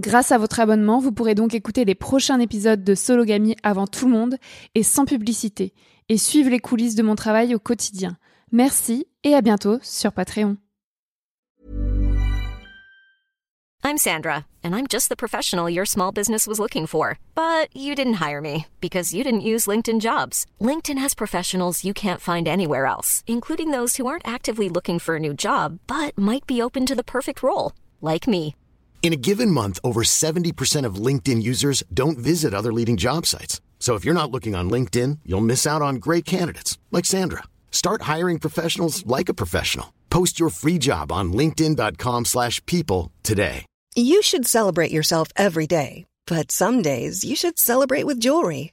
Grâce à votre abonnement, vous pourrez donc écouter les prochains épisodes de Sologamy avant tout le monde et sans publicité, et suivre les coulisses de mon travail au quotidien. Merci et à bientôt sur Patreon. I'm Sandra, and I'm just the professional your small business was looking for. But you didn't hire me because you didn't use LinkedIn jobs. LinkedIn has professionals you can't find anywhere else, including those who aren't actively looking for a new job but might be open to the perfect role, like me. In a given month, over 70% of LinkedIn users don't visit other leading job sites. So if you're not looking on LinkedIn, you'll miss out on great candidates like Sandra. Start hiring professionals like a professional. Post your free job on linkedin.com/people today. You should celebrate yourself every day, but some days you should celebrate with jewelry.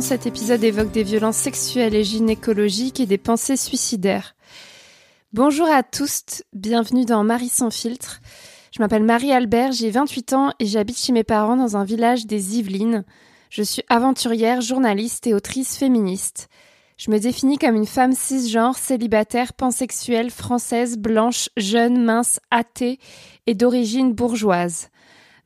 Cet épisode évoque des violences sexuelles et gynécologiques et des pensées suicidaires. Bonjour à tous, bienvenue dans Marie sans filtre. Je m'appelle Marie Albert, j'ai 28 ans et j'habite chez mes parents dans un village des Yvelines. Je suis aventurière, journaliste et autrice féministe. Je me définis comme une femme cisgenre, célibataire, pansexuelle, française, blanche, jeune, mince, athée et d'origine bourgeoise.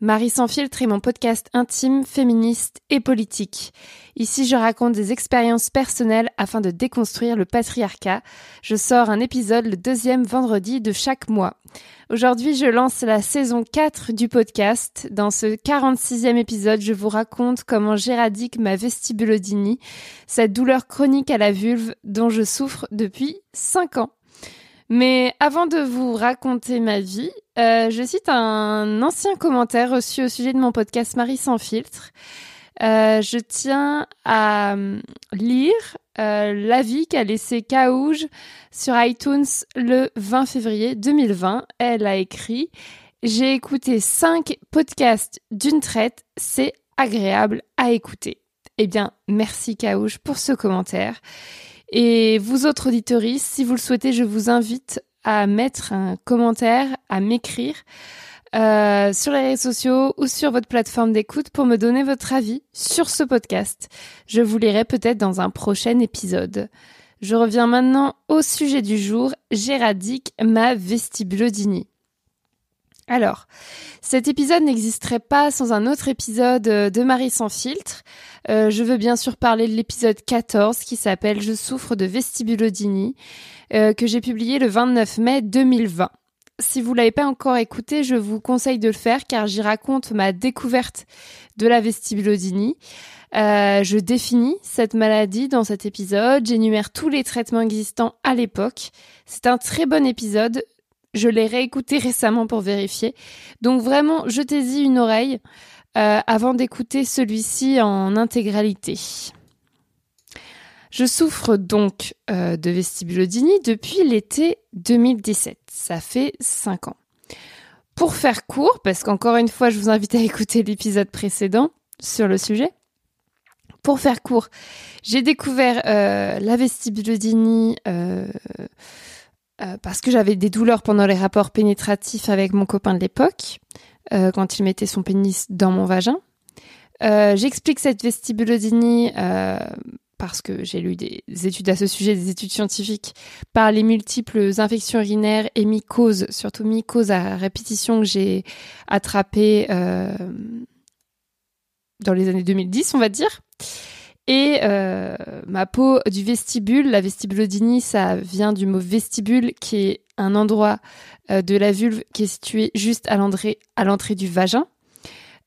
Marie sans filtre est mon podcast intime, féministe et politique. Ici, je raconte des expériences personnelles afin de déconstruire le patriarcat. Je sors un épisode le deuxième vendredi de chaque mois. Aujourd'hui, je lance la saison 4 du podcast. Dans ce 46e épisode, je vous raconte comment j'éradique ma vestibulodynie, cette douleur chronique à la vulve dont je souffre depuis 5 ans. Mais avant de vous raconter ma vie, euh, je cite un ancien commentaire reçu au sujet de mon podcast Marie sans filtre. Euh, je tiens à euh, lire l'avis qu'a laissé Kaouj sur iTunes le 20 février 2020. Elle a écrit J'ai écouté cinq podcasts d'une traite, c'est agréable à écouter. Eh bien, merci Kaouj pour ce commentaire. Et vous autres auditories, si vous le souhaitez, je vous invite à mettre un commentaire, à m'écrire euh, sur les réseaux sociaux ou sur votre plateforme d'écoute pour me donner votre avis sur ce podcast. Je vous lirai peut-être dans un prochain épisode. Je reviens maintenant au sujet du jour. J'éradique ma vestibulodynie. Alors, cet épisode n'existerait pas sans un autre épisode de Marie sans filtre. Euh, je veux bien sûr parler de l'épisode 14 qui s'appelle Je souffre de vestibulodynie, euh, que j'ai publié le 29 mai 2020. Si vous l'avez pas encore écouté, je vous conseille de le faire car j'y raconte ma découverte de la vestibulodynie. Euh, je définis cette maladie dans cet épisode, j'énumère tous les traitements existants à l'époque. C'est un très bon épisode, je l'ai réécouté récemment pour vérifier. Donc vraiment, jetez-y une oreille euh, avant d'écouter celui-ci en intégralité. Je souffre donc euh, de vestibulodynie depuis l'été 2017. Ça fait 5 ans. Pour faire court, parce qu'encore une fois, je vous invite à écouter l'épisode précédent sur le sujet. Pour faire court, j'ai découvert euh, la vestibulodynie parce que j'avais des douleurs pendant les rapports pénétratifs avec mon copain de l'époque, euh, quand il mettait son pénis dans mon vagin. Euh, j'explique cette vestibulodynie parce que j'ai lu des études à ce sujet, des études scientifiques, par les multiples infections urinaires et mycoses, surtout mycoses à répétition que j'ai attrapées dans les années 2010, on va dire. Et euh, ma peau du vestibule, la vestibulodynie, ça vient du mot vestibule, qui est un endroit euh, de la vulve qui est situé juste à l'entrée, du vagin.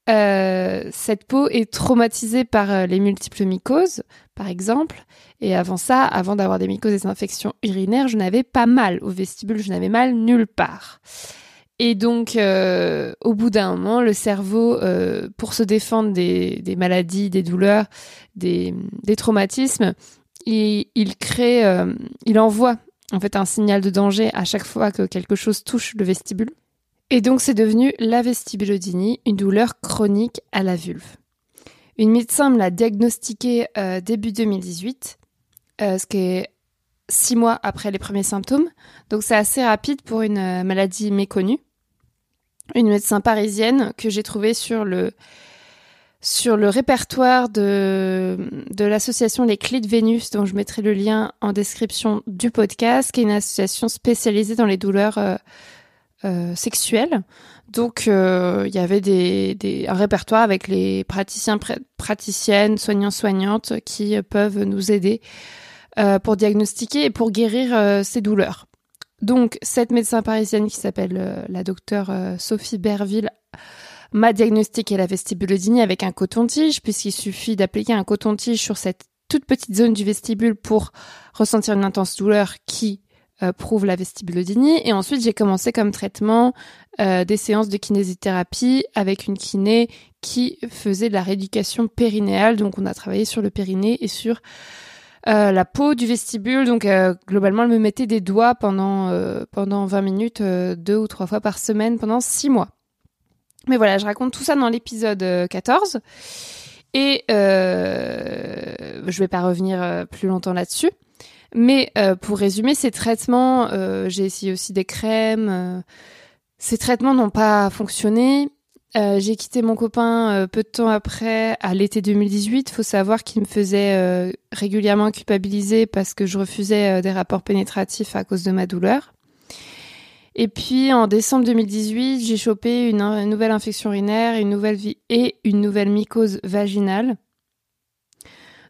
Euh, cette peau est traumatisée par les multiples mycoses, par exemple. Et avant ça, avant d'avoir des mycoses et des infections urinaires, je n'avais pas mal au vestibule, je n'avais mal nulle part. Et donc, euh, au bout d'un moment, le cerveau, euh, pour se défendre des, maladies, des douleurs, des, traumatismes, il, crée, euh, il envoie en fait un signal de danger à chaque fois que quelque chose touche le vestibule. Et donc, c'est devenu la vestibulodynie, une douleur chronique à la vulve. Une médecin me l'a diagnostiqué début 2018, ce qui est six mois après les premiers symptômes. Donc, c'est assez rapide pour une maladie méconnue une médecin parisienne que j'ai trouvée sur le sur le répertoire de, de l'association Les Clés de Vénus, dont je mettrai le lien en description du podcast, qui est une association spécialisée dans les douleurs euh, euh, sexuelles. Donc, euh, il y avait des, des, un répertoire avec les praticiens, praticiennes, soignants, soignantes qui peuvent nous aider pour diagnostiquer et pour guérir ces douleurs. Donc, cette médecin parisienne qui s'appelle euh, la docteure euh, Sophie Berville m'a diagnostiqué la vestibulodynie avec un coton-tige, puisqu'il suffit d'appliquer un coton-tige sur cette toute petite zone du vestibule pour ressentir une intense douleur qui euh, prouve la vestibulodynie. Et ensuite, j'ai commencé comme traitement des séances de kinésithérapie avec une kiné qui faisait de la rééducation périnéale. Donc, on a travaillé sur le périnée et sur euh, la peau du vestibule. Donc euh, globalement, elle me mettait des doigts pendant euh, pendant 20 minutes, deux ou trois fois par semaine pendant six mois. Mais voilà, je raconte tout ça dans l'épisode 14. Et je vais pas revenir plus longtemps là-dessus. Mais pour résumer, ces traitements, j'ai essayé aussi des crèmes. ces traitements n'ont pas fonctionné. Euh, j'ai quitté mon copain euh, peu de temps après, à l'été 2018. Faut savoir qu'il me faisait euh, régulièrement culpabiliser parce que je refusais des rapports pénétratifs à cause de ma douleur. Et puis en décembre 2018, j'ai chopé une, nouvelle infection urinaire, une nouvelle vie et une nouvelle mycose vaginale.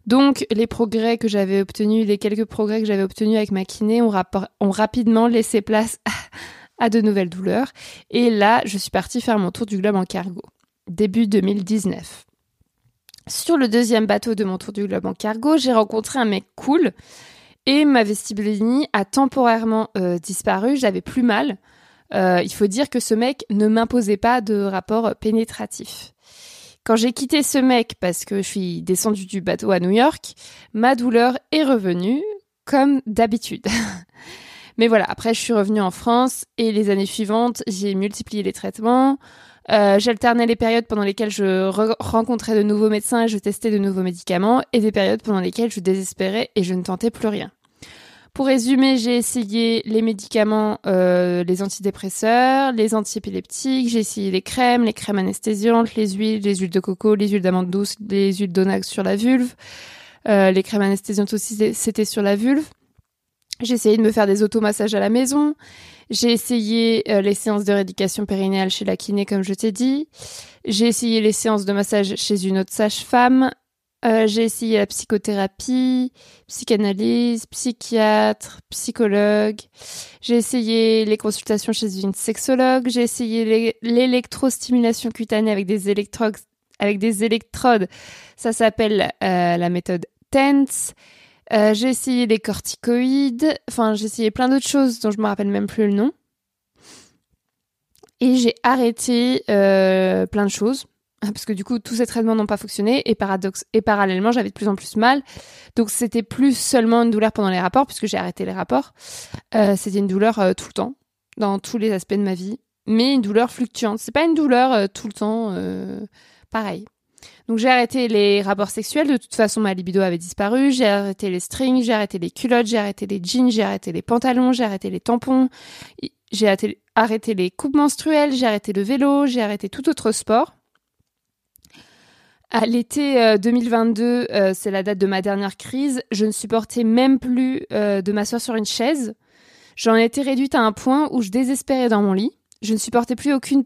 Donc les progrès que j'avais obtenus, les quelques progrès que j'avais obtenus avec ma kiné ont, ont rapidement laissé place à de nouvelles douleurs. Et là, je suis partie faire mon tour du globe en cargo, début 2019. Sur le deuxième bateau de mon tour du globe en cargo, j'ai rencontré un mec cool et ma vestibulodynie a temporairement euh, disparu. J'avais plus mal. Euh, il faut dire que ce mec ne m'imposait pas de rapport pénétratif. Quand j'ai quitté ce mec parce que je suis descendue du bateau à New York, ma douleur est revenue comme d'habitude. Mais voilà, après, je suis revenue en France et les années suivantes, j'ai multiplié les traitements. Euh, J'alternais les périodes pendant lesquelles je rencontrais de nouveaux médecins et je testais de nouveaux médicaments et des périodes pendant lesquelles je désespérais et je ne tentais plus rien. Pour résumer, j'ai essayé les médicaments, euh, les antidépresseurs, les antiépileptiques, j'ai essayé les crèmes, les crèmes anesthésiantes, les huiles, les huiles de coco, les huiles d'amande douce, les huiles d'onax sur la vulve. Euh, les crèmes anesthésiantes aussi, c'était sur la vulve. J'ai essayé de me faire des automassages à la maison. J'ai essayé euh, les séances de rééducation périnéale chez la kiné, comme je t'ai dit. J'ai essayé les séances de massage chez une autre sage-femme. Euh, j'ai essayé la psychothérapie, psychanalyse, psychiatre, psychologue. J'ai essayé les consultations chez une sexologue. J'ai essayé l'électrostimulation cutanée avec des électrodes. Ça s'appelle euh, la méthode TENS. Euh, j'ai essayé les corticoïdes. Enfin, j'ai essayé plein d'autres choses dont je me rappelle même plus le nom. Et j'ai arrêté plein de choses. Parce que du coup tous ces traitements n'ont pas fonctionné. Et paradoxe et parallèlement j'avais de plus en plus mal. Donc c'était plus seulement une douleur pendant les rapports puisque j'ai arrêté les rapports. Euh, c'était une douleur euh, tout le temps dans tous les aspects de ma vie. Mais une douleur fluctuante. C'est pas une douleur euh, tout le temps pareil donc j'ai arrêté les rapports sexuels de toute façon ma libido avait disparu j'ai arrêté les strings j'ai arrêté les culottes j'ai arrêté les jeans j'ai arrêté les pantalons j'ai arrêté les tampons j'ai arrêté, les coupes menstruelles j'ai arrêté le vélo j'ai arrêté tout autre sport à l'été 2022, euh, euh, c'est la date de ma dernière crise. Je ne supportais même plus euh, de m'asseoir sur une chaise. J'en étais réduite à un point où je désespérais dans mon lit. Je ne supportais plus aucune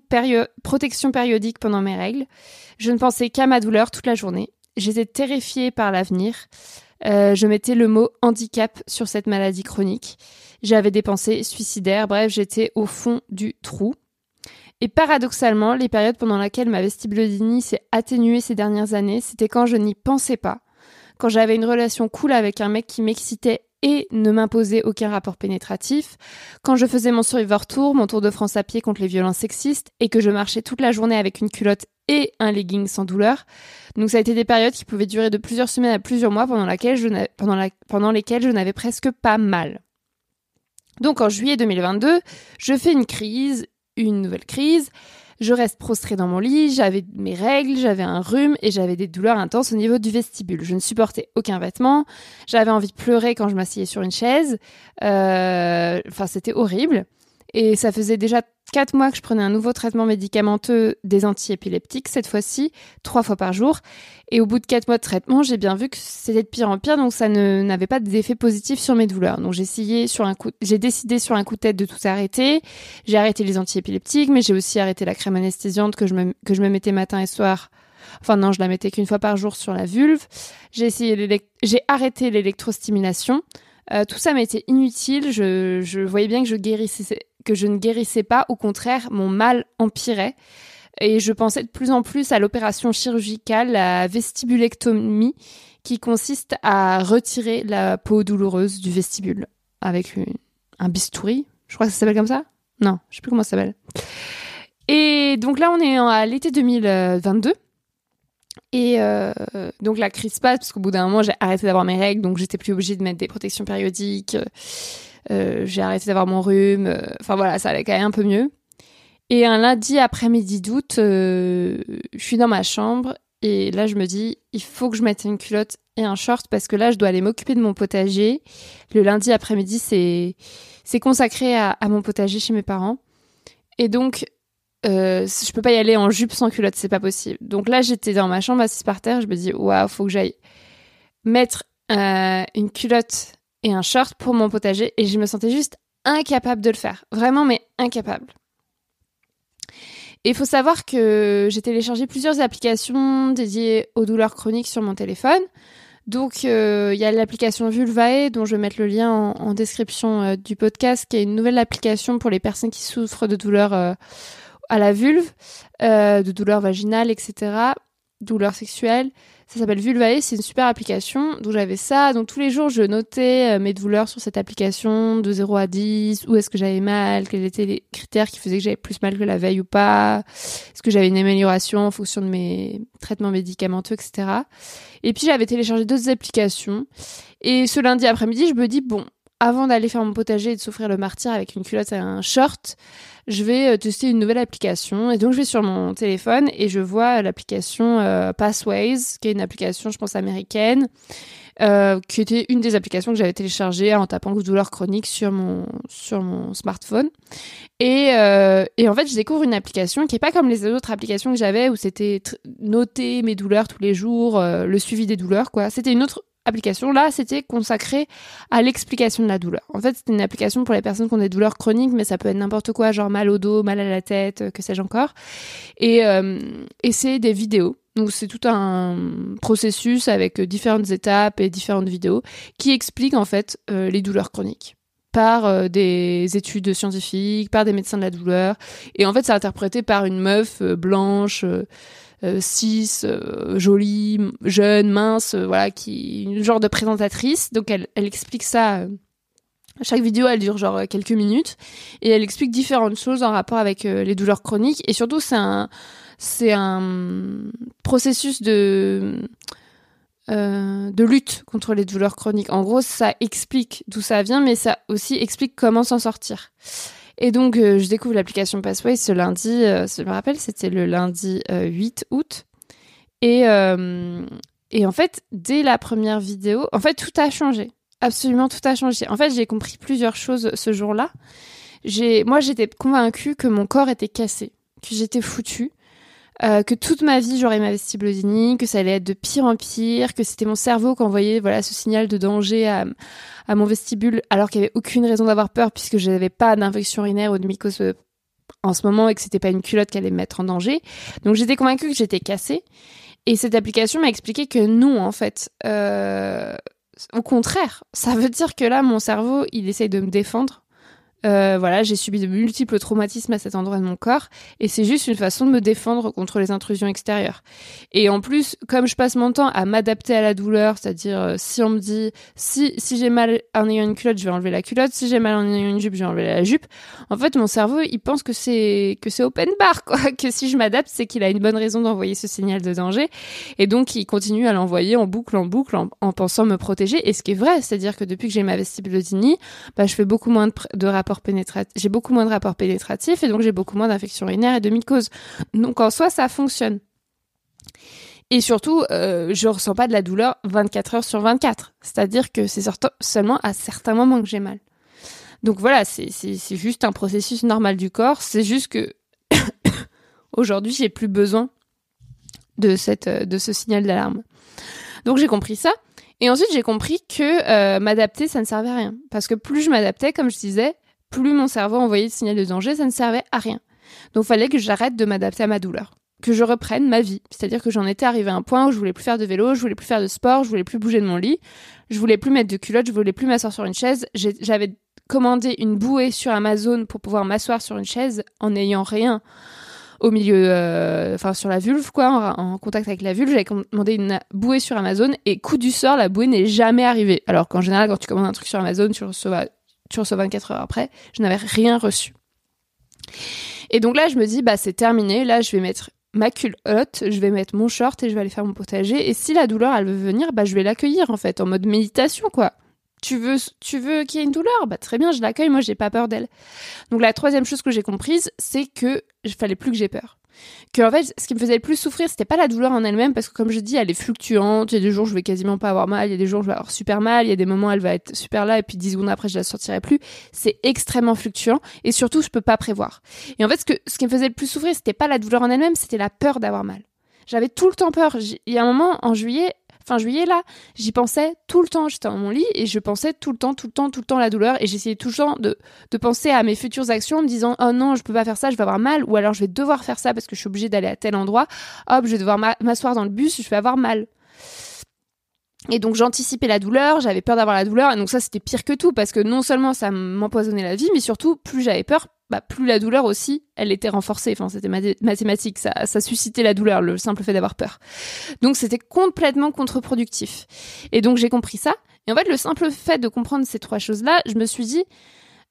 protection périodique pendant mes règles. Je ne pensais qu'à ma douleur toute la journée. J'étais terrifiée par l'avenir. je mettais le mot handicap sur cette maladie chronique. J'avais des pensées suicidaires. Bref, j'étais au fond du trou. Et paradoxalement, les périodes pendant lesquelles ma vestibulodynie s'est atténuée ces dernières années, c'était quand je n'y pensais pas, quand j'avais une relation cool avec un mec qui m'excitait et ne m'imposait aucun rapport pénétratif, quand je faisais mon survivor tour, mon tour de France à pied contre les violences sexistes, et que je marchais toute la journée avec une culotte et un legging sans douleur. Donc ça a été des périodes qui pouvaient durer de plusieurs semaines à plusieurs mois pendant, pendant lesquelles je n'avais presque pas mal. Donc en juillet 2022, je fais une crise une nouvelle crise. Je reste prostrée dans mon lit, j'avais mes règles, j'avais un rhume et j'avais des douleurs intenses au niveau du vestibule. Je ne supportais aucun vêtement, j'avais envie de pleurer quand je m'asseyais sur une chaise. Euh, enfin, c'était horrible. Et ça faisait déjà quatre mois que je prenais un nouveau traitement médicamenteux des antiépileptiques, cette fois-ci, trois fois par jour. Et au bout de quatre mois de traitement, j'ai bien vu que c'était de pire en pire, donc ça n'avait pas d'effet positif sur mes douleurs. Donc j'ai essayé sur un coup, j'ai décidé sur un coup de tête de tout arrêter. J'ai arrêté les antiépileptiques, mais j'ai aussi arrêté la crème anesthésiante que je me, que je me mettais matin et soir. Enfin non, je la mettais qu'une fois par jour sur la vulve. J'ai essayé j'ai arrêté l'électrostimulation. Euh, tout ça m'était inutile. Je, je voyais bien que je guérissais que je ne guérissais pas, au contraire, mon mal empirait. Et je pensais de plus en plus à l'opération chirurgicale, la vestibulectomie, qui consiste à retirer la peau douloureuse du vestibule avec un bistouri. Je crois que ça s'appelle comme ça Non, je sais plus comment ça s'appelle. Et donc là, on est à l'été 2022. Et euh, donc la crise passe parce qu'au bout d'un moment, j'ai arrêté d'avoir mes règles, donc j'étais plus obligée de mettre des protections périodiques. Euh, j'ai arrêté d'avoir mon rhume. Euh, enfin voilà, ça allait quand même un peu mieux. Et un lundi après-midi d'août, euh, je suis dans ma chambre et là je me dis, il faut que je mette une culotte et un short parce que là je dois aller m'occuper de mon potager. Le lundi après-midi, c'est c'est consacré à, mon potager chez mes parents. Et donc euh, je peux pas y aller en jupe sans culotte, c'est pas possible. Donc là, j'étais dans ma chambre assise par terre, je me dis waouh, faut que j'aille mettre une culotte et un short pour mon potager et je me sentais juste incapable de le faire. Vraiment, mais incapable. Et il faut savoir que j'ai téléchargé plusieurs applications dédiées aux douleurs chroniques sur mon téléphone. Donc, euh, il y a l'application Vulvae, dont je vais mettre le lien en, description euh, du podcast, qui est une nouvelle application pour les personnes qui souffrent de douleurs euh, à la vulve, de douleurs vaginales, etc., douleurs sexuelles. Ça s'appelle Vulvae, c'est une super application. Donc j'avais ça. Donc tous les jours, je notais euh, mes douleurs sur cette application de 0 à 10. Où est-ce que j'avais mal? Quels étaient les critères qui faisaient que j'avais plus mal que la veille ou pas? Est-ce que j'avais une amélioration en fonction de mes traitements médicamenteux, etc. Et puis j'avais téléchargé d'autres applications. Et ce lundi après-midi, je me dis, bon, avant d'aller faire mon potager et de souffrir le martyr avec une culotte et un short, je vais euh, tester une nouvelle application. Et donc, je vais sur mon téléphone et je vois l'application euh, Pathways, qui est une application, je pense, américaine, euh, qui était une des applications que j'avais téléchargées en tapant douleur chronique sur mon, sur mon smartphone. Et, et en fait, je découvre une application qui est pas comme les autres applications que j'avais où c'était noter mes douleurs tous les jours, le suivi des douleurs, quoi. C'était une autre application là, c'était consacré à l'explication de la douleur. En fait, c'était une application pour les personnes qui ont des douleurs chroniques, mais ça peut être n'importe quoi, genre mal au dos, mal à la tête, euh, que sais-je encore. Et, euh, et c'est des vidéos. Donc c'est tout un processus avec différentes étapes et différentes vidéos qui expliquent en fait euh, les douleurs chroniques par des études scientifiques, par des médecins de la douleur. Et en fait, c'est interprété par une meuf blanche, euh, cis, euh, jolie, jeune, mince, euh, voilà, qui une genre de présentatrice. Donc elle, elle explique ça. chaque vidéo, elle dure genre quelques minutes et elle explique différentes choses en rapport avec les douleurs chroniques et surtout c'est un c'est un processus de de lutte contre les douleurs chroniques. En gros, ça explique d'où ça vient, mais ça aussi explique comment s'en sortir. Et donc, euh, je découvre l'application Passway ce lundi, euh, je me rappelle, c'était le lundi 8 euh, août. Et, et en fait, dès la première vidéo, en fait, tout a changé. Absolument tout a changé. En fait, j'ai compris plusieurs choses ce jour-là. Moi, j'étais convaincue que mon corps était cassé, que j'étais foutue, euh, que toute ma vie j'aurais ma vestibulodynie, que ça allait être de pire en pire, que c'était mon cerveau qui envoyait voilà ce signal de danger à, à mon vestibule, alors qu'il n'y avait aucune raison d'avoir peur puisque je n'avais pas d'infection urinaire ou de mycose euh, en ce moment et que c'était pas une culotte qui allait me mettre en danger. Donc j'étais convaincue que j'étais cassée. Et cette application m'a expliqué que non, en fait. Euh, au contraire, ça veut dire que là, mon cerveau, il essaye de me défendre euh, voilà, j'ai subi de multiples traumatismes à cet endroit de mon corps et c'est juste une façon de me défendre contre les intrusions extérieures. Et en plus, comme je passe mon temps à m'adapter à la douleur, c'est-à-dire euh, si on me dit si si j'ai mal en ayant une culotte, je vais enlever la culotte, si j'ai mal en ayant une jupe, je vais enlever la jupe. En fait, mon cerveau, il pense que c'est que c'est open bar quoi, que si je m'adapte, c'est qu'il a une bonne raison d'envoyer ce signal de danger et donc il continue à l'envoyer en boucle en boucle en, pensant me protéger et ce qui est vrai, c'est-à-dire que depuis que j'ai ma vestibulodynie, bah je fais beaucoup moins de, de rapports j'ai beaucoup moins de rapports pénétratifs et donc j'ai beaucoup moins d'infections urinaires et de mycoses. Donc en soi, ça fonctionne. Et surtout, euh, je ressens pas de la douleur 24 heures sur 24. C'est-à-dire que c'est seulement à certains moments que j'ai mal. Donc voilà, c'est juste un processus normal du corps. C'est juste que aujourd'hui, j'ai plus besoin de, cette, de ce signal d'alarme. Donc j'ai compris ça. Et ensuite, j'ai compris que euh, m'adapter, ça ne servait à rien. Parce que plus je m'adaptais, comme je disais, plus mon cerveau envoyait de signal de danger, ça ne servait à rien. Donc fallait que j'arrête de m'adapter à ma douleur, que je reprenne ma vie. C'est-à-dire que j'en étais arrivé à un point où je voulais plus faire de vélo, je voulais plus faire de sport, je voulais plus bouger de mon lit, je voulais plus mettre de culotte, je voulais plus m'asseoir sur une chaise. J'avais commandé une bouée sur Amazon pour pouvoir m'asseoir sur une chaise en n'ayant rien au milieu, euh, enfin sur la vulve quoi, en, contact avec la vulve. J'avais commandé une bouée sur Amazon et coup du sort, la bouée n'est jamais arrivée. Alors qu'en général, quand tu commandes un truc sur Amazon, tu reçois tu reçois 24 heures après, je n'avais rien reçu. Et donc là, je me dis, bah c'est terminé, là je vais mettre ma culotte, je vais mettre mon short et je vais aller faire mon potager. Et si la douleur, elle veut venir, bah je vais l'accueillir en fait, en mode méditation quoi. Tu veux, tu veux qu'il y ait une douleur? Bah très bien, je l'accueille, moi j'ai pas peur d'elle. Donc la troisième chose que j'ai comprise, c'est que il fallait plus que j'ai peur que en fait ce qui me faisait le plus souffrir c'était pas la douleur en elle-même parce que comme je dis elle est fluctuante. Il y a des jours je vais quasiment pas avoir mal. Il y a des jours je vais avoir super mal. Il y a des moments elle va être super là et puis 10 secondes après je la sortirai plus. C'est extrêmement fluctuant. Et surtout je peux pas prévoir. Et en fait ce que ce qui me faisait le plus souffrir c'était pas la douleur en elle-même c'était la peur d'avoir mal. J'avais tout le temps peur. Il y a un moment en juillet fin juillet là, j'y pensais tout le temps. J'étais dans mon lit et je pensais tout le temps, tout le temps, tout le temps la douleur et j'essayais tout le temps de, de penser à mes futures actions en me disant oh non je peux pas faire ça, je vais avoir mal ou alors je vais devoir faire ça parce que je suis obligée d'aller à tel endroit. Hop, je vais devoir m'asseoir dans le bus, je vais avoir mal. Et donc j'anticipais la douleur, j'avais peur d'avoir la douleur, et donc ça c'était pire que tout, parce que non seulement ça m'empoisonnait la vie, mais surtout plus j'avais peur, bah, plus la douleur aussi, elle était renforcée. Enfin, c'était mathématique, ça, ça suscitait la douleur, le simple fait d'avoir peur. Donc c'était complètement contre-productif. Et donc j'ai compris ça. Et en fait, le simple fait de comprendre ces trois choses-là, je me suis dit,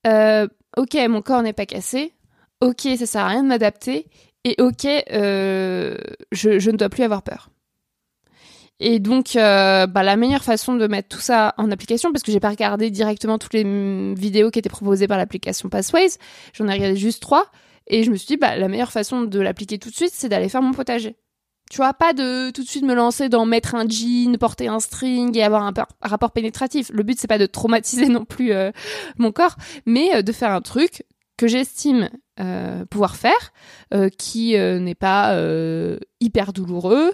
euh, ok, mon corps n'est pas cassé, ok, ça sert à rien de m'adapter, et ok, euh, je, je ne dois plus avoir peur. Et donc, euh, bah, la meilleure façon de mettre tout ça en application, parce que j'ai pas regardé directement toutes les vidéos qui étaient proposées par l'application Passways, j'en ai regardé juste trois, et je me suis dit, bah, la meilleure façon de l'appliquer tout de suite, c'est d'aller faire mon potager. Tu vois, pas de tout de suite me lancer dans mettre un jean, porter un string et avoir un, rapport pénétratif. Le but, c'est pas de traumatiser non plus euh, mon corps, mais euh, de faire un truc que j'estime euh, pouvoir faire, euh, qui euh, n'est pas hyper douloureux,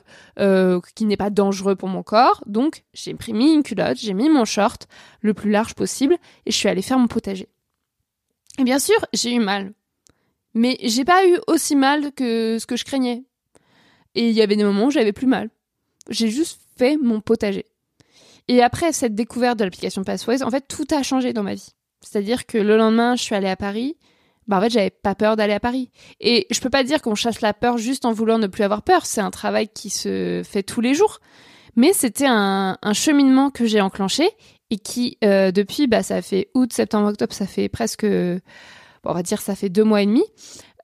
qui n'est pas dangereux pour mon corps. Donc j'ai pris mis une culotte, j'ai mis mon short le plus large possible et je suis allée faire mon potager. Et bien sûr, j'ai eu mal. Mais j'ai pas eu aussi mal que ce que je craignais. Et il y avait des moments où j'avais plus mal. J'ai juste fait mon potager. Et après cette découverte de l'application Passways, en fait, tout a changé dans ma vie. C'est-à-dire que le lendemain, je suis allée à Paris bah en fait j'avais pas peur d'aller à Paris. Et je peux pas dire qu'on chasse la peur juste en voulant ne plus avoir peur, c'est un travail qui se fait tous les jours. Mais c'était un, cheminement que j'ai enclenché et qui euh, depuis bah ça fait août, septembre, octobre, ça fait presque on va dire ça fait deux mois et demi,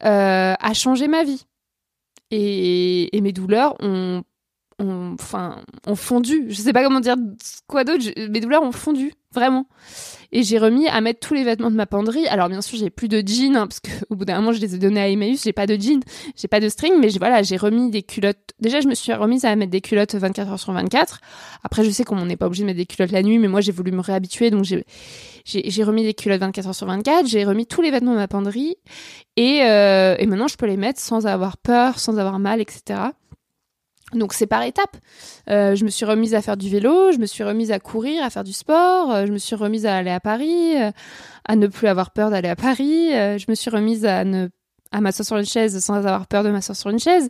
euh, a changé ma vie. Et, et mes douleurs ont enfin, ont fondu. Je sais pas comment dire quoi d'autre. Mes douleurs ont fondu, vraiment. Et j'ai remis à mettre tous les vêtements de ma penderie. Alors bien sûr, j'ai plus de jeans hein, parce qu'au bout d'un moment, je les ai donnés à Emmaüs. J'ai pas de jeans, j'ai pas de string, mais voilà, j'ai remis des culottes. Déjà, je me suis remise à mettre des culottes 24 heures sur 24. Après, je sais qu'on n'est pas obligé de mettre des culottes la nuit, mais moi, j'ai voulu me réhabituer, donc j'ai j'ai remis des culottes 24 heures sur 24. J'ai remis tous les vêtements de ma penderie et euh, et maintenant, je peux les mettre sans avoir peur, sans avoir mal, etc. Donc c'est par étapes. Euh, je me suis remise à faire du vélo, je me suis remise à courir, à faire du sport, euh, je me suis remise à aller à Paris, euh, à ne plus avoir peur d'aller à Paris, je me suis remise à ne à m'asseoir sur une chaise sans avoir peur de m'asseoir sur une chaise.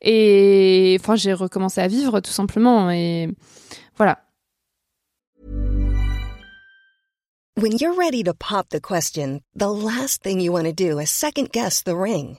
Et enfin, j'ai recommencé à vivre tout simplement. Et voilà. When you're ready to pop the question, the last thing you want to do is second guess the ring.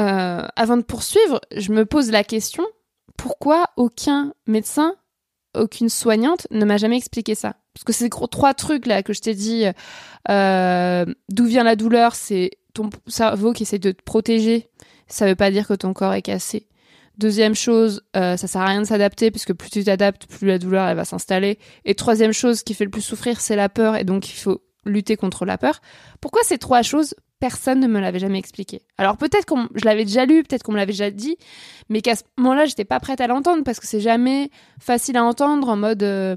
Euh, avant de poursuivre, je me pose la question pourquoi aucun médecin, aucune soignante ne m'a jamais expliqué ça? Parce que ces trois trucs là que je t'ai dit, euh, d'où vient la douleur, c'est ton cerveau qui essaie de te protéger. Ça veut pas dire que ton corps est cassé. Deuxième chose, euh, ça sert à rien de s'adapter puisque plus tu t'adaptes, plus la douleur elle va s'installer. Et troisième chose qui fait le plus souffrir, c'est la peur et donc il faut lutter contre la peur. Pourquoi ces trois choses personne ne me l'avait jamais expliqué. Alors peut-être que je l'avais déjà lu, peut-être qu'on me l'avait déjà dit, mais qu'à ce moment-là, j'étais pas prête à l'entendre parce que c'est jamais facile à entendre en mode. Euh,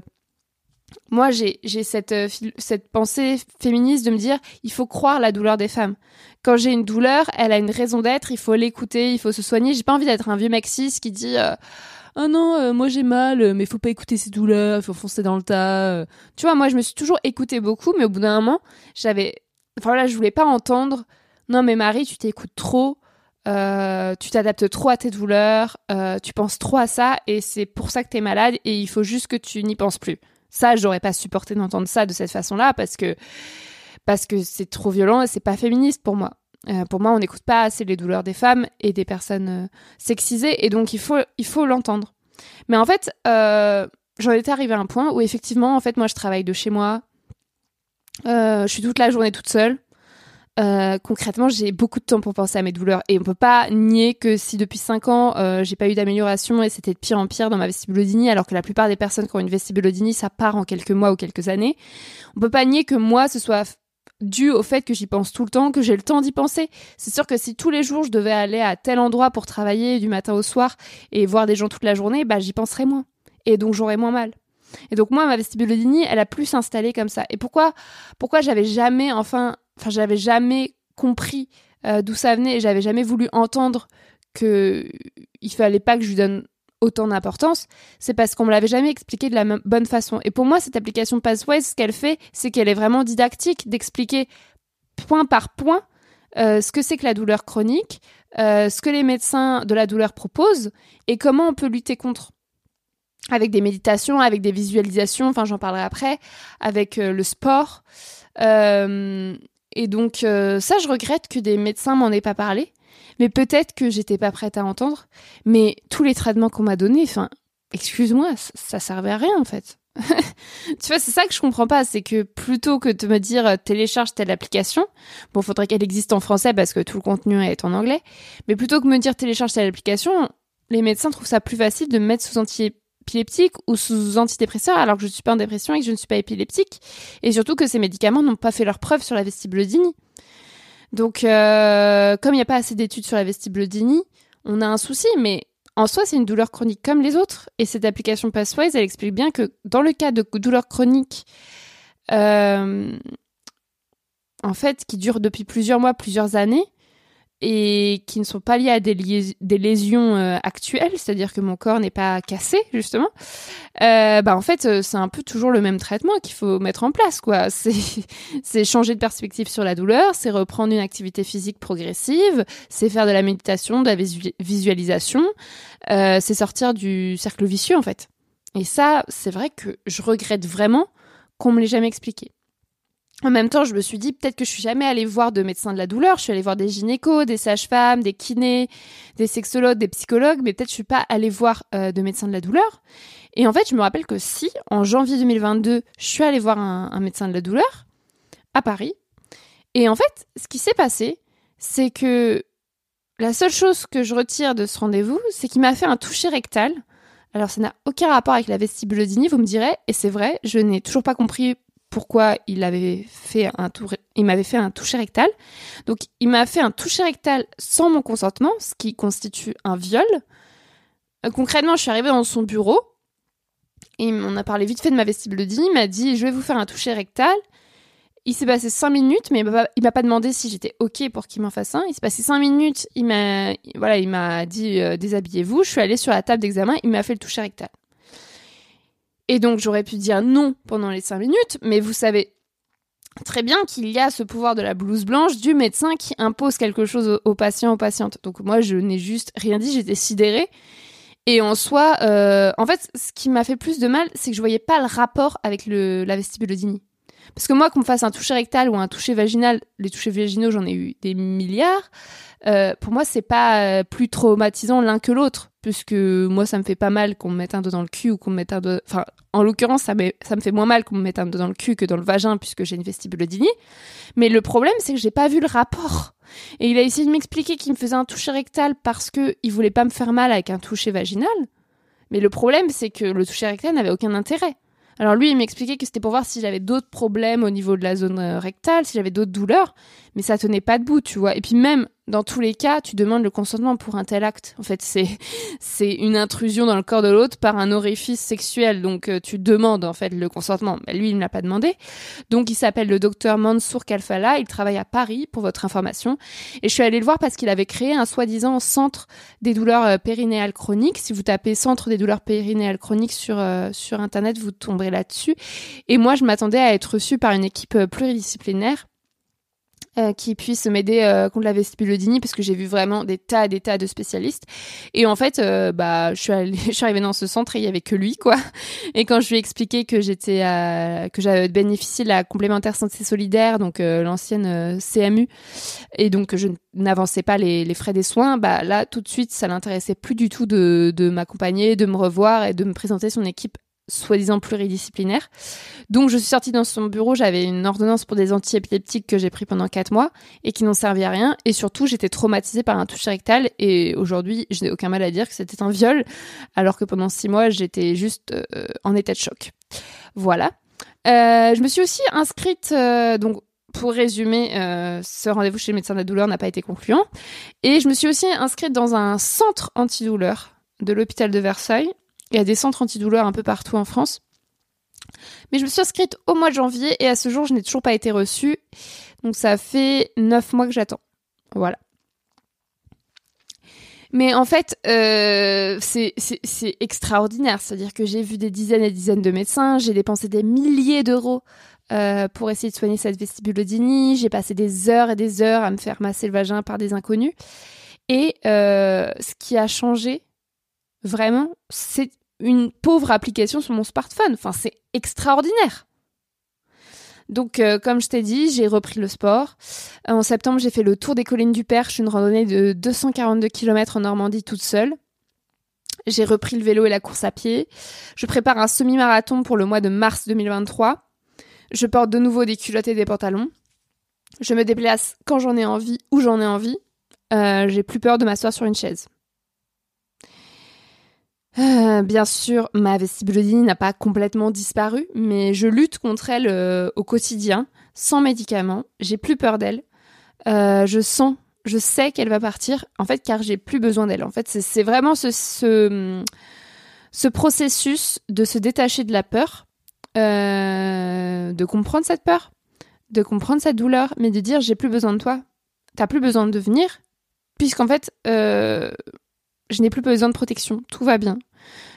moi, j'ai cette, euh, cette pensée féministe de me dire il faut croire la douleur des femmes. Quand j'ai une douleur, elle a une raison d'être, il faut l'écouter, il faut se soigner. J'ai pas envie d'être un vieux maxis qui dit euh, oh non, moi j'ai mal, mais il faut pas écouter ses douleurs, faut foncer dans le tas. Tu vois, moi je me suis toujours écoutée beaucoup, mais au bout d'un moment, j'avais Enfin là, je voulais pas entendre. Non, mais Marie, tu t'écoutes trop. Euh, tu t'adaptes trop à tes douleurs, euh, tu penses trop à ça et c'est pour ça que tu es malade et il faut juste que tu n'y penses plus. Ça, j'aurais pas supporté d'entendre ça de cette façon-là parce que parce que c'est trop violent et c'est pas féministe pour moi. Euh, pour moi, on n'écoute pas assez les douleurs des femmes et des personnes sexisées et donc il faut il faut l'entendre. Mais en fait, j'en étais arrivée à un point où effectivement, en fait, moi, je travaille de chez moi, je suis toute la journée toute seule. Euh, concrètement, j'ai beaucoup de temps pour penser à mes douleurs et on peut pas nier que si depuis 5 ans euh, j'ai pas eu d'amélioration et c'était de pire en pire dans ma vestibulodynie, alors que la plupart des personnes qui ont une vestibulodynie ça part en quelques mois ou quelques années, on peut pas nier que moi ce soit dû au fait que j'y pense tout le temps, que j'ai le temps d'y penser. C'est sûr que si tous les jours je devais aller à tel endroit pour travailler du matin au soir et voir des gens toute la journée, bah j'y penserais moins et donc j'aurais moins mal. Et donc moi, ma vestibulodynie, elle a plus s'installer comme ça. Et pourquoi, pourquoi j'avais jamais, enfin, enfin, j'avais jamais compris euh, d'où ça venait et j'avais jamais voulu entendre que il fallait pas que je lui donne autant d'importance, c'est parce qu'on me l'avait jamais expliqué de la bonne façon. Et pour moi, cette application Pathways, ce qu'elle fait, c'est qu'elle est vraiment didactique, d'expliquer point par point euh, ce que c'est que la douleur chronique, euh, ce que les médecins de la douleur proposent et comment on peut lutter contre. Avec des méditations, avec des visualisations, enfin j'en parlerai après, avec euh, le sport. Euh, et donc ça, je regrette que des médecins m'en aient pas parlé. Mais peut-être que j'étais pas prête à entendre. Mais tous les traitements qu'on m'a donnés, enfin, excuse-moi, ça servait à rien en fait. tu vois, c'est ça que je comprends pas, c'est que plutôt que de me dire euh, télécharge telle application, bon, faudrait qu'elle existe en français parce que tout le contenu est en anglais, mais plutôt que me dire télécharge telle application, les médecins trouvent ça plus facile de me mettre sous antiépileptique ou sous antidépresseur alors que je ne suis pas en dépression et que je ne suis pas épileptique, et surtout que ces médicaments n'ont pas fait leur preuve sur la vestibulodynie. Donc, euh, comme il n'y a pas assez d'études sur la vestibulodynie, on a un souci, mais en soi, c'est une douleur chronique comme les autres. Et cette application Passwise, elle explique bien que dans le cas de douleurs chroniques, euh, en fait, qui durent depuis plusieurs mois, plusieurs années, et qui ne sont pas liées à des, lésions euh, actuelles, c'est-à-dire que mon corps n'est pas cassé justement, euh, bah en fait euh, c'est un peu toujours le même traitement qu'il faut mettre en place quoi. C'est changer de perspective sur la douleur, c'est reprendre une activité physique progressive, c'est faire de la méditation, de la visualisation, c'est sortir du cercle vicieux en fait. Et ça c'est vrai que je regrette vraiment qu'on me l'ait jamais expliqué. En même temps, je me suis dit peut-être que je suis jamais allée voir de médecins de la douleur. Je suis allée voir des gynécos, des sages-femmes, des kinés, des sexologues, des psychologues, mais peut-être je suis pas allée voir euh, de médecins de la douleur. Et en fait, je me rappelle que si, en janvier 2022, je suis allée voir un, médecin de la douleur à Paris. Et en fait, ce qui s'est passé, c'est que la seule chose que je retire de ce rendez-vous, c'est qu'il m'a fait un toucher rectal. Alors, ça n'a aucun rapport avec la vestibulodynie, vous me direz, et c'est vrai, je n'ai toujours pas compris pourquoi il m'avait fait un toucher rectal. Donc, il m'a fait un toucher rectal sans mon consentement, ce qui constitue un viol. Euh, concrètement, je suis arrivée dans son bureau. Et on a parlé vite fait de ma vestibulodynie. Il m'a dit Je vais vous faire un toucher rectal. Il s'est passé cinq minutes, mais il m'a pas demandé si j'étais OK pour qu'il m'en fasse un. Il s'est passé cinq minutes. Il m'a voilà, il m'a dit euh, Déshabillez-vous. Je suis allée sur la table d'examen. Il m'a fait le toucher rectal. Et donc j'aurais pu dire non pendant les cinq minutes, mais vous savez très bien qu'il y a ce pouvoir de la blouse blanche du médecin qui impose quelque chose aux patients, aux patientes. Donc moi, je n'ai juste rien dit, j'étais sidérée. Et en soi, euh, en fait, ce qui m'a fait plus de mal, c'est que je voyais pas le rapport avec le, la vestibulodynie. Parce que moi, qu'on me fasse un toucher rectal ou un toucher vaginal, les touchés vaginaux, j'en ai eu des milliards. Euh, pour moi, c'est pas euh, plus traumatisant l'un que l'autre, puisque moi, ça me fait pas mal qu'on me mette un doigt dans le cul ou qu'on me mette un doigt. Enfin, en l'occurrence, ça, me fait moins mal qu'on me mette un doigt dans le cul que dans le vagin, puisque j'ai une vestibulodynie. Mais le problème, c'est que j'ai pas vu le rapport. Et il a essayé de m'expliquer qu'il me faisait un toucher rectal parce que il voulait pas me faire mal avec un toucher vaginal. Mais le problème, c'est que le toucher rectal n'avait aucun intérêt. Alors lui, il m'expliquait que c'était pour voir si j'avais d'autres problèmes au niveau de la zone euh, rectale, si j'avais d'autres douleurs, mais ça tenait pas debout, tu vois. Et puis même dans tous les cas, tu demandes le consentement pour un tel acte. En fait, c'est c'est une intrusion dans le corps de l'autre par un orifice sexuel. Donc euh, tu demandes en fait le consentement. Mais lui, il ne l'a pas demandé. Donc il s'appelle le docteur Mansour Kalfala. Il travaille à Paris pour votre information. Et je suis allée le voir parce qu'il avait créé un soi-disant centre des douleurs euh, périnéales chroniques. Si vous tapez centre des douleurs périnéales chroniques sur euh, sur internet, vous tomberez là-dessus. Et moi, je m'attendais à être reçue par une équipe pluridisciplinaire euh, qui puisse m'aider euh, contre la vestibulodynie parce que j'ai vu vraiment des tas des tas de spécialistes. Et en fait euh, bah je suis allée, je suis arrivée dans ce centre et il y avait que lui quoi. Et quand je lui ai expliqué que j'étais que j'avais bénéficié de la complémentaire santé solidaire donc l'ancienne CMU et donc je n'avançais pas les, les, frais des soins bah là tout de suite ça l'intéressait plus du tout de, de m'accompagner de me revoir et de me présenter son équipe soi-disant pluridisciplinaire. Donc je suis sortie dans son bureau, j'avais une ordonnance pour des antiépileptiques que j'ai pris pendant quatre mois et qui n'ont servi à rien. Et surtout, j'étais traumatisée par un toucher rectal et aujourd'hui, je n'ai aucun mal à dire que c'était un viol, alors que pendant six mois, j'étais juste euh, en état de choc. Voilà. Euh, je me suis aussi inscrite, euh, donc pour résumer, ce rendez-vous chez le médecin de la douleur n'a pas été concluant. Et je me suis aussi inscrite dans un centre antidouleur de l'hôpital de Versailles y a des centres antidouleurs un peu partout en France. Mais je me suis inscrite au mois de janvier et à ce jour, je n'ai toujours pas été reçue. Donc ça fait neuf mois que j'attends. Voilà. Mais en fait, euh, c'est extraordinaire. C'est-à-dire que j'ai vu des dizaines et dizaines de médecins, j'ai dépensé des milliers d'euros euh, pour essayer de soigner cette vestibulodynie, j'ai passé des heures et des heures à me faire masser le vagin par des inconnus. Et euh, ce qui a changé, vraiment, c'est une pauvre application sur mon smartphone. Enfin, c'est extraordinaire. Donc, euh, comme je t'ai dit, j'ai repris le sport. En septembre, j'ai fait le tour des collines du Perche, une randonnée de 242 km en Normandie toute seule. J'ai repris le vélo et la course à pied. Je prépare un semi-marathon pour le mois de mars 2023. Je porte de nouveau des culottes et des pantalons. Je me déplace quand j'en ai envie, où j'en ai envie. Euh, j'ai plus peur de m'asseoir sur une chaise. Euh, bien sûr, ma vestibulodynie n'a pas complètement disparu, mais je lutte contre elle euh, au quotidien, sans médicaments. J'ai plus peur d'elle. je sens, je sais qu'elle va partir, en fait, car j'ai plus besoin d'elle. En fait, c'est vraiment ce, ce, ce, processus de se détacher de la peur, de comprendre cette peur, de comprendre cette douleur, mais de dire j'ai plus besoin de toi. T'as plus besoin de venir, puisqu'en fait, euh, je n'ai plus besoin de protection, tout va bien.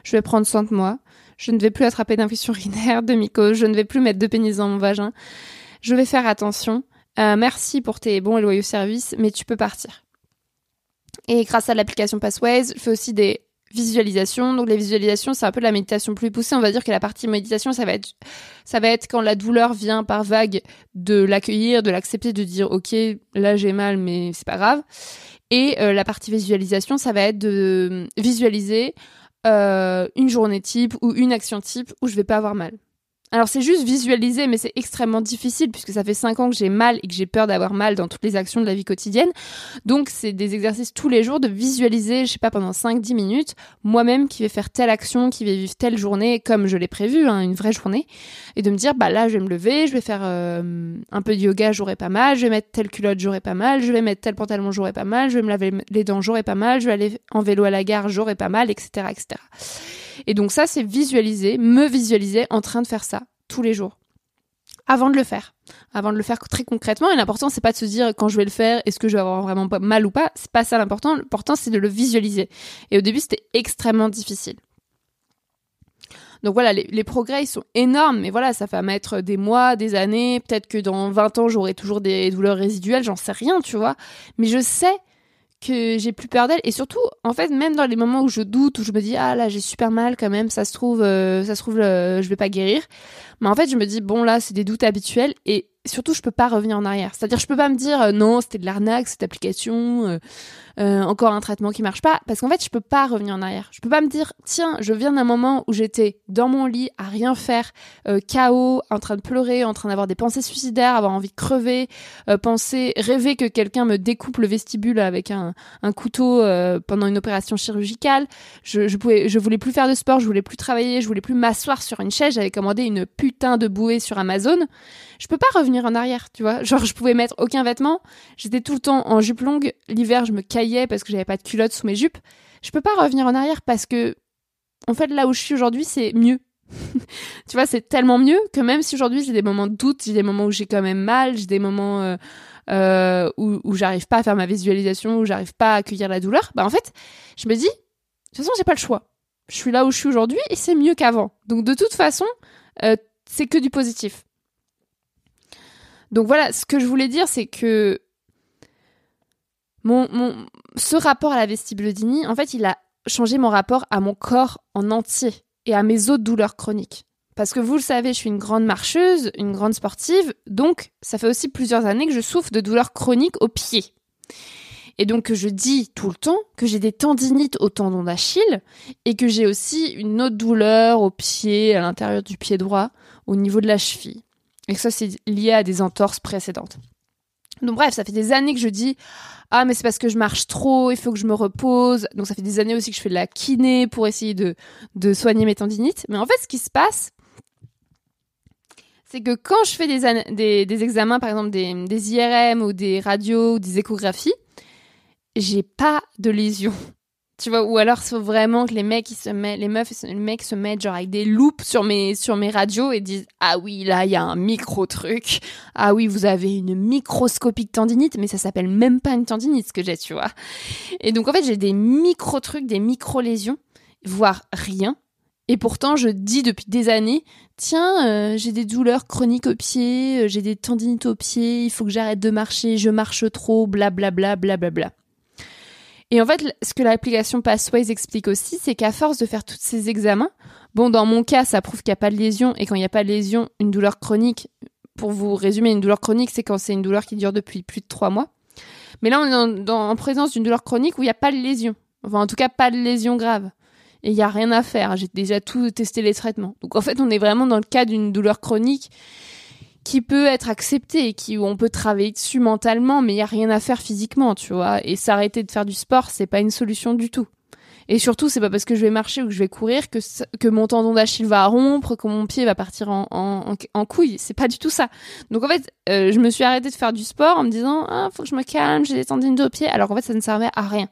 Je vais prendre soin de moi, je ne vais plus attraper d'infection urinaire, de mycose, je ne vais plus mettre de pénis dans mon vagin. Je vais faire attention. Euh, merci pour tes bons et loyaux services, mais tu peux partir. Et grâce à l'application Passways, je fais aussi des visualisations. Donc les visualisations, c'est un peu de la méditation plus poussée. On va dire que la partie méditation, ça va être, ça va être quand la douleur vient par vague de l'accueillir, de l'accepter, de dire ok, là j'ai mal, mais c'est pas grave. Et euh, la partie visualisation, ça va être de visualiser euh, une journée type ou une action type où je vais pas avoir mal. Alors c'est juste visualiser, mais c'est extrêmement difficile puisque ça fait 5 ans que j'ai mal et que j'ai peur d'avoir mal dans toutes les actions de la vie quotidienne. Donc c'est des exercices tous les jours de visualiser, je sais pas, pendant 5-10 minutes, moi-même qui vais faire telle action, qui vais vivre telle journée comme je l'ai prévu, hein, une vraie journée, et de me dire, bah là je vais me lever, je vais faire euh, un peu de yoga, j'aurai pas mal, je vais mettre telle culotte, j'aurai pas mal, je vais mettre tel pantalon, j'aurai pas mal, je vais me laver les dents, j'aurai pas mal, je vais aller en vélo à la gare, j'aurai pas mal, etc., etc. Et donc ça, c'est visualiser, me visualiser en train de faire ça tous les jours. Avant de le faire. Avant de le faire très concrètement. Et l'important, c'est pas de se dire quand je vais le faire, est-ce que je vais avoir vraiment mal ou pas. C'est pas ça l'important. L'important, c'est de le visualiser. Et au début, c'était extrêmement difficile. Donc voilà, les, progrès, ils sont énormes, mais voilà, ça va mettre des mois, des années. Peut-être que dans 20 ans, j'aurai toujours des douleurs résiduelles, j'en sais rien, tu vois. Mais je sais que j'ai plus peur d'elle. Et surtout en fait même dans les moments où je doute où je me dis ah là j'ai super mal quand même ça se trouve euh, ça se trouve euh, je vais pas guérir. Mais en fait je me dis bon là c'est des doutes habituels. Et surtout je peux pas revenir en arrière c'est à dire je peux pas me dire euh, non c'était de l'arnaque cette application euh, encore un traitement qui marche pas, parce qu'en fait, je peux pas revenir en arrière. Je peux pas me dire, tiens, je viens d'un moment où j'étais dans mon lit à rien faire, euh, chaos, en train de pleurer, en train d'avoir des pensées suicidaires, avoir envie de crever, euh, penser, rêver que quelqu'un me découpe le vestibule avec un, un couteau euh, pendant une opération chirurgicale. Je, je pouvais, je voulais plus faire de sport, je voulais plus travailler, je voulais plus m'asseoir sur une chaise. J'avais commandé une putain de bouée sur Amazon. Je peux pas revenir en arrière, tu vois. Genre, je pouvais mettre aucun vêtement. J'étais tout le temps en jupe longue. L'hiver, je me caillais parce que j'avais pas de culotte sous mes jupes. Je peux pas revenir en arrière parce que, en fait, là où je suis aujourd'hui, c'est mieux. tu vois, c'est tellement mieux que même si aujourd'hui j'ai des moments de doute, j'ai des moments où j'ai quand même mal, j'ai des moments euh, euh, où, où j'arrive pas à faire ma visualisation, où j'arrive pas à accueillir la douleur, bah en fait, je me dis, de toute façon, j'ai pas le choix. Je suis là où je suis aujourd'hui et c'est mieux qu'avant. Donc de toute façon, euh, c'est que du positif. Donc voilà, ce que je voulais dire, c'est que mon, ce rapport à la vestibulodynie, en fait, il a changé mon rapport à mon corps en entier et à mes autres douleurs chroniques. Parce que vous le savez, je suis une grande marcheuse, une grande sportive, donc ça fait aussi plusieurs années que je souffre de douleurs chroniques aux pieds. Et donc je dis tout le temps que j'ai des tendinites au tendon d'Achille et que j'ai aussi une autre douleur au pied, à l'intérieur du pied droit, au niveau de la cheville. Et que ça c'est lié à des entorses précédentes. Donc bref, ça fait des années que je dis ah mais c'est parce que je marche trop, il faut que je me repose. Donc ça fait des années aussi que je fais de la kiné pour essayer de, de soigner mes tendinites. Mais en fait, ce qui se passe, c'est que quand je fais des, des, examens, par exemple des, des IRM ou des radios ou des échographies, j'ai pas de lésions. Tu vois, ou alors faut vraiment que les mecs ils se mettent, les meufs, les mecs se mettent genre avec des loupes sur mes sur mes radios et disent ah oui là il y a un micro truc, ah oui vous avez une microscopique tendinite, mais ça s'appelle même pas une tendinite ce que j'ai tu vois. Et donc en fait j'ai des micro trucs, des micro lésions, voire rien. Et pourtant je dis depuis des années tiens euh, j'ai des douleurs chroniques au pied, euh, j'ai des tendinites au pied, il faut que j'arrête de marcher, je marche trop, blablabla blablabla. Bla, bla, bla. Et en fait, ce que l'application Pathways explique aussi, c'est qu'à force de faire tous ces examens, bon, dans mon cas, ça prouve qu'il n'y a pas de lésion, et quand il n'y a pas de lésion, une douleur chronique, pour vous résumer, une douleur chronique, c'est quand c'est une douleur qui dure depuis plus de trois mois. Mais là, on est en, en présence d'une douleur chronique où il n'y a pas de lésion. Enfin, en tout cas, pas de lésion grave. Et il n'y a rien à faire. J'ai déjà tout testé les traitements. Donc, en fait, on est vraiment dans le cas d'une douleur chronique qui peut être acceptée, qui, où on peut travailler dessus mentalement, mais il n'y a rien à faire physiquement, tu vois. Et s'arrêter de faire du sport, c'est pas une solution du tout. Et surtout, c'est pas parce que je vais marcher ou que je vais courir que, que mon tendon d'Achille va rompre, que mon pied va partir en, en, en, couille. C'est pas du tout ça. Donc en fait, euh, je me suis arrêtée de faire du sport en me disant, ah, faut que je me calme, j'ai des tendines de pied. Alors qu'en fait, ça ne servait à rien.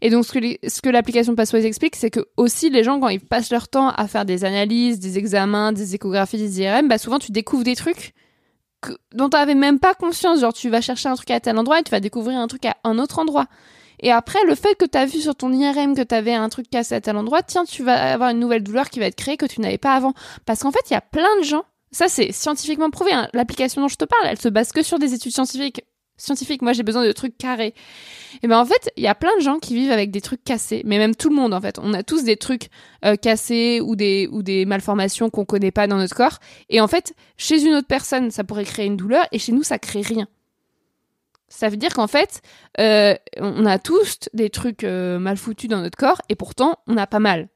Et donc, ce que, l'application Passwise explique, c'est que aussi les gens, quand ils passent leur temps à faire des analyses, des examens, des échographies, des IRM, bah souvent tu découvres des trucs dont tu n'avais même pas conscience. Genre, tu vas chercher un truc à tel endroit et tu vas découvrir un truc à un autre endroit. Et après, le fait que tu as vu sur ton IRM que tu avais un truc cassé à tel endroit, tiens, tu vas avoir une nouvelle douleur qui va être créée que tu n'avais pas avant. Parce qu'en fait, il y a plein de gens, ça c'est scientifiquement prouvé, hein. l'application dont je te parle, elle se base que sur des études scientifiques. Scientifiques, moi j'ai besoin de trucs carrés. Et ben en fait, il y a plein de gens qui vivent avec des trucs cassés, mais même tout le monde en fait. On a tous des trucs euh, cassés ou des ou des malformations qu'on connaît pas dans notre corps. Et en fait, chez une autre personne, ça pourrait créer une douleur, et chez nous, ça crée rien. Ça veut dire qu'en fait, euh, on a tous des trucs euh, mal foutus dans notre corps et pourtant on a pas mal.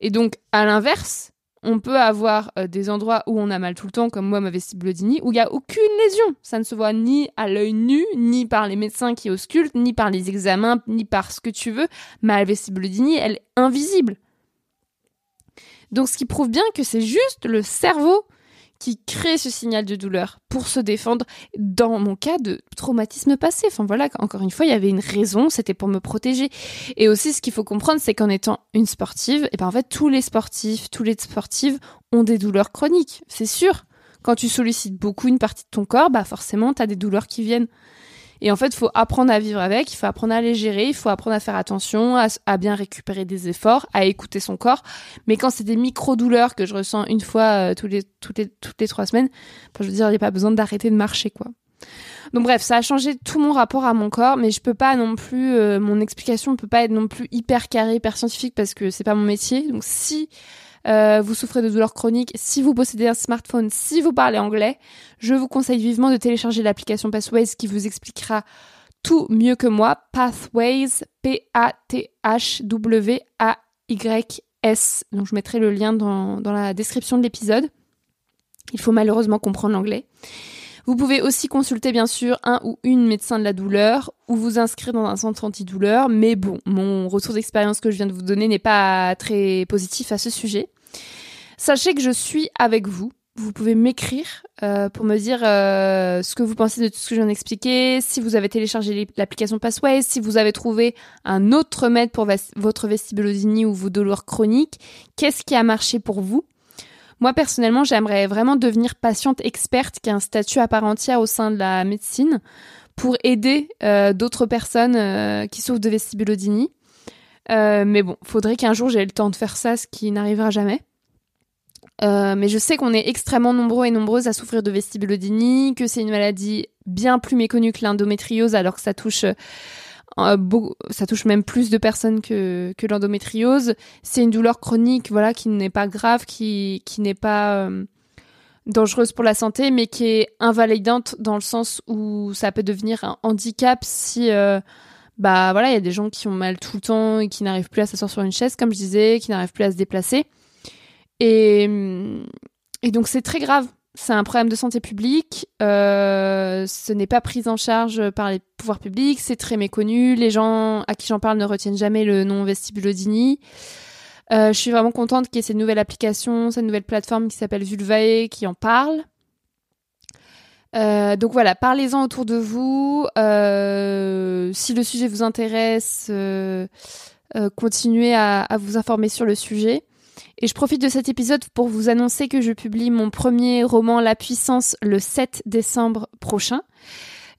Et donc, à l'inverse, on peut avoir euh, des endroits où on a mal tout le temps, comme moi, ma vestibulodynie, où il n'y a aucune lésion. Ça ne se voit ni à l'œil nu, ni par les médecins qui auscultent, ni par les examens, ni par ce que tu veux. Ma vestibulodynie, elle est invisible. Donc, ce qui prouve bien que c'est juste le cerveau qui crée ce signal de douleur pour se défendre dans mon cas de traumatisme passé. Enfin voilà, encore une fois, il y avait une raison, c'était pour me protéger. Et aussi, ce qu'il faut comprendre, c'est qu'en étant une sportive, et eh ben en fait, tous les sportifs, tous les sportives ont des douleurs chroniques, c'est sûr. Quand tu sollicites beaucoup une partie de ton corps, bah forcément, tu as des douleurs qui viennent. Et en fait, il faut apprendre à vivre avec, il faut apprendre à les gérer, il faut apprendre à faire attention, à, bien récupérer des efforts, à écouter son corps. Mais quand c'est des micro-douleurs que je ressens une fois euh, tous les, toutes, les, toutes les trois semaines, je veux dire, il n'y a pas besoin d'arrêter de marcher, quoi. Donc bref, ça a changé tout mon rapport à mon corps, mais je peux pas non plus, euh, mon explication peut pas être non plus hyper carrée, hyper scientifique parce que c'est pas mon métier. Donc si euh, vous souffrez de douleurs chroniques, si vous possédez un smartphone, si vous parlez anglais, je vous conseille vivement de télécharger l'application Pathways qui vous expliquera tout mieux que moi. Pathways, P-A-T-H-W-A-Y-S. Donc je mettrai le lien dans, dans la description de l'épisode. Il faut malheureusement comprendre l'anglais. Vous pouvez aussi consulter bien sûr un ou une médecin de la douleur ou vous inscrire dans un centre antidouleur, mais bon, mon retour d'expérience que je viens de vous donner n'est pas très positif à ce sujet. Sachez que je suis avec vous. Vous pouvez m'écrire euh, pour me dire euh, ce que vous pensez de tout ce que je viens d'expliquer, si vous avez téléchargé l'application Passway, si vous avez trouvé un autre remède pour votre vestibulodynie ou vos douleurs chroniques, qu'est-ce qui a marché pour vous? Moi personnellement, j'aimerais vraiment devenir patiente experte qui a un statut à part entière au sein de la médecine pour aider euh, d'autres personnes qui souffrent de vestibulodynie. Mais bon, faudrait qu'un jour j'ai le temps de faire ça, ce qui n'arrivera jamais. Euh, mais je sais qu'on est extrêmement nombreux et nombreuses à souffrir de vestibulodynie, que c'est une maladie bien plus méconnue que l'endométriose, alors que ça touche euh, ça touche même plus de personnes que, que l'endométriose. C'est une douleur chronique, voilà, qui n'est pas grave, qui, qui n'est pas euh, dangereuse pour la santé, mais qui est invalidante dans le sens où ça peut devenir un handicap si bah voilà, il y a des gens qui ont mal tout le temps et qui n'arrivent plus à s'asseoir sur une chaise, comme je disais, qui n'arrivent plus à se déplacer. Et, et donc c'est très grave. C'est un problème de santé publique. Euh, ce n'est pas pris en charge par les pouvoirs publics. C'est très méconnu. Les gens à qui j'en parle ne retiennent jamais le nom Vestibulodynie. Euh, je suis vraiment contente qu'il y ait cette nouvelle application, cette nouvelle plateforme qui s'appelle Vulvae qui en parle. Euh, donc voilà, parlez-en autour de vous. Euh, si le sujet vous intéresse, euh, euh, continuez à, à, vous informer sur le sujet. Et je profite de cet épisode pour vous annoncer que je publie mon premier roman La Puissance le 7 décembre prochain.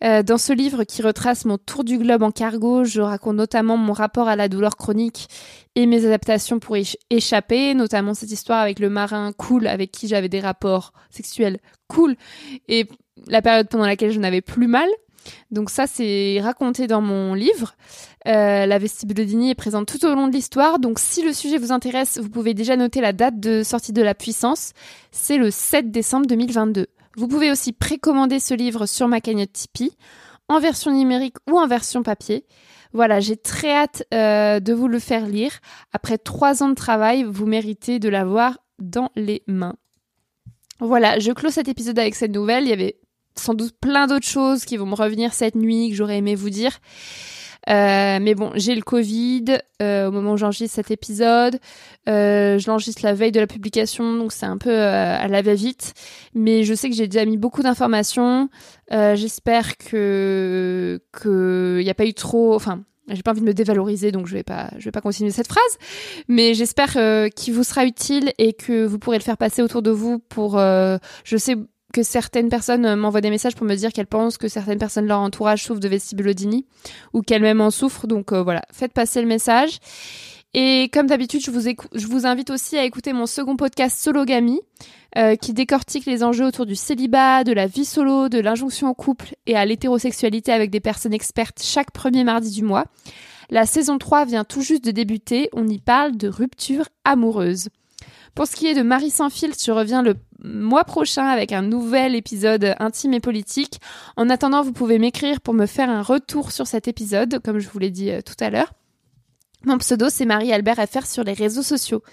Euh, dans ce livre qui retrace mon tour du globe en cargo, je raconte notamment mon rapport à la douleur chronique et mes adaptations pour y échapper, notamment cette histoire avec le marin cool avec qui j'avais des rapports sexuels cool et la période pendant laquelle je n'avais plus mal. Donc ça, c'est raconté dans mon livre. Euh, la vestibulodynie est présente tout au long de l'histoire. Donc si le sujet vous intéresse, vous pouvez déjà noter la date de sortie de la puissance. C'est le 7 décembre 2022. Vous pouvez aussi précommander ce livre sur ma cagnotte Tipeee, en version numérique ou en version papier. Voilà, j'ai très hâte euh, de vous le faire lire. Après trois ans de travail, vous méritez de l'avoir dans les mains. Voilà, je clôt cet épisode avec cette nouvelle. Sans doute plein d'autres choses qui vont me revenir cette nuit que j'aurais aimé vous dire. Euh, mais bon, j'ai le Covid euh, au moment où j'enregistre cet épisode. Euh, je l'enregistre la veille de la publication, donc c'est un peu euh, à la va-vite. Mais je sais que j'ai déjà mis beaucoup d'informations. Euh, j'espère que qu'il n'y a pas eu trop. Enfin, j'ai pas envie de me dévaloriser, donc je vais pas, je vais pas continuer cette phrase. Mais j'espère qu'il vous sera utile et que vous pourrez le faire passer autour de vous pour. je sais que certaines personnes euh, m'envoient des messages pour me dire qu'elles pensent que certaines personnes de leur entourage souffrent de vestibulodynie ou qu'elles-mêmes en souffrent. Donc euh, voilà, faites passer le message. Et comme d'habitude, je vous, je vous invite aussi à écouter mon second podcast Sologamy, euh, qui décortique les enjeux autour du célibat, de la vie solo, de l'injonction au couple et à l'hétérosexualité avec des personnes expertes chaque premier mardi du mois. La saison 3 vient tout juste de débuter, on y parle de rupture amoureuse. Pour ce qui est de Marie sans filtre, je reviens le mois prochain avec un nouvel épisode intime et politique. En attendant, vous pouvez m'écrire pour me faire un retour sur cet épisode, comme je vous l'ai dit euh, tout à l'heure. Mon pseudo, c'est Marie-Albert FR sur les réseaux sociaux.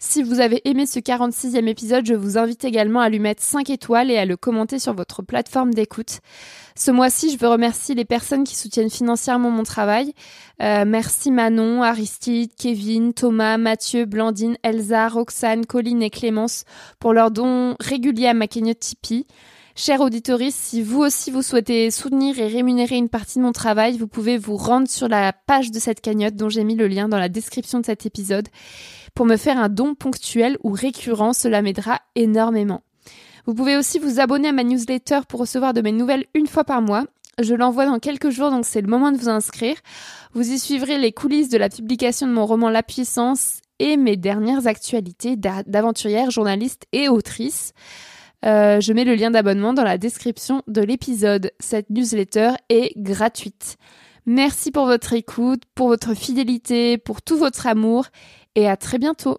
Si vous avez aimé ce 46e épisode, je vous invite également à lui mettre 5 étoiles et à le commenter sur votre plateforme d'écoute. Ce mois-ci, je veux remercier les personnes qui soutiennent financièrement mon travail. Euh, merci Manon, Aristide, Kevin, Thomas, Mathieu, Blandine, Elsa, Roxane, Colline et Clémence pour leurs dons réguliers à ma cagnotte Tipeee. Chers auditeurs, si vous aussi vous souhaitez soutenir et rémunérer une partie de mon travail, vous pouvez vous rendre sur la page de cette cagnotte dont j'ai mis le lien dans la description de cet épisode pour me faire un don ponctuel ou récurrent, cela m'aidera énormément. Vous pouvez aussi vous abonner à ma newsletter pour recevoir de mes nouvelles une fois par mois. Je l'envoie dans quelques jours, donc c'est le moment de vous inscrire. Vous y suivrez les coulisses de la publication de mon roman La Puissance et mes dernières actualités d'aventurière, journaliste et autrice. Euh, je mets le lien d'abonnement dans la description de l'épisode. Cette newsletter est gratuite. Merci pour votre écoute, pour votre fidélité, pour tout votre amour et à très bientôt.